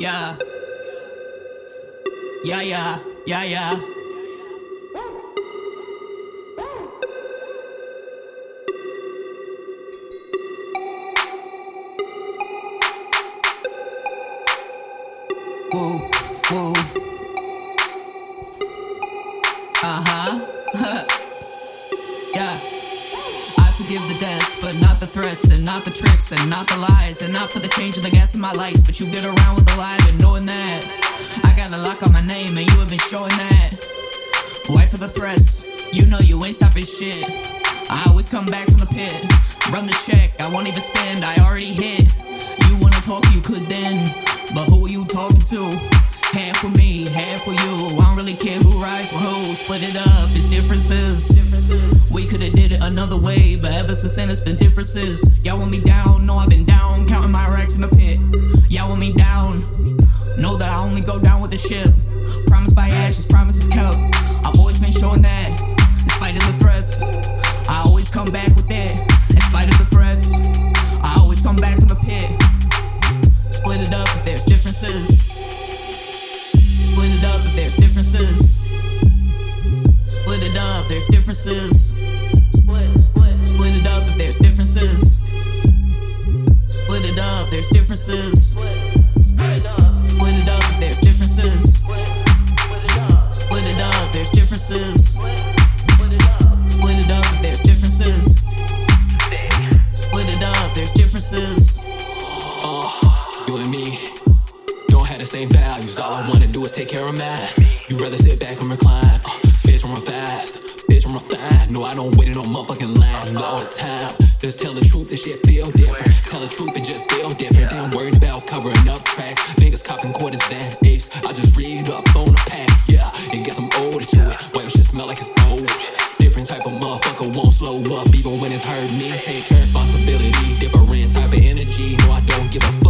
Yeah. Yeah, yeah, yeah, yeah. Uh huh. yeah. I forgive the threats, and not the tricks, and not the lies, and not for the change of the gas in my lights. But you get around with the lie, and knowing that I got a lock on my name, and you have been showing that. Wait for the threats, you know you ain't stopping shit. I always come back from the pit, run the check, I won't even spend, I already hit. You wanna talk, you could then, but who are you talking to? Half for me, half for you. I don't really care who rides for who. Split it up, it's differences. We could've did it another way, but ever since then it's been differences. Y'all want me down? No, I've been down, counting my racks in the pit. Y'all want me down? Know that I only go down with the ship. Promise by ashes, promises kept. I've always been showing that, in spite of the threats. I always come back with it, in spite of the threats. I always come back from the pit. Split it up if there's differences. Differences. Split it up, there's differences. Split split. Split it up if there's differences. Split it up, there's differences. Split same values. All I wanna do is take care of mine. You rather sit back and recline. Uh, bitch, I'm fast. Bitch, I'm fine. No, I don't wait in no motherfucking line all the time. Just tell the truth, this shit feel different. Tell the truth, it just feel different. Then worried about covering up tracks. Niggas copping quarters and apes. I just read up on the pack. Yeah, and get some older to it. Why shit smell like it's old? Different type of motherfucker won't slow up, even when it's hurt me. Take responsibility, different type of energy. No, I don't give a fuck.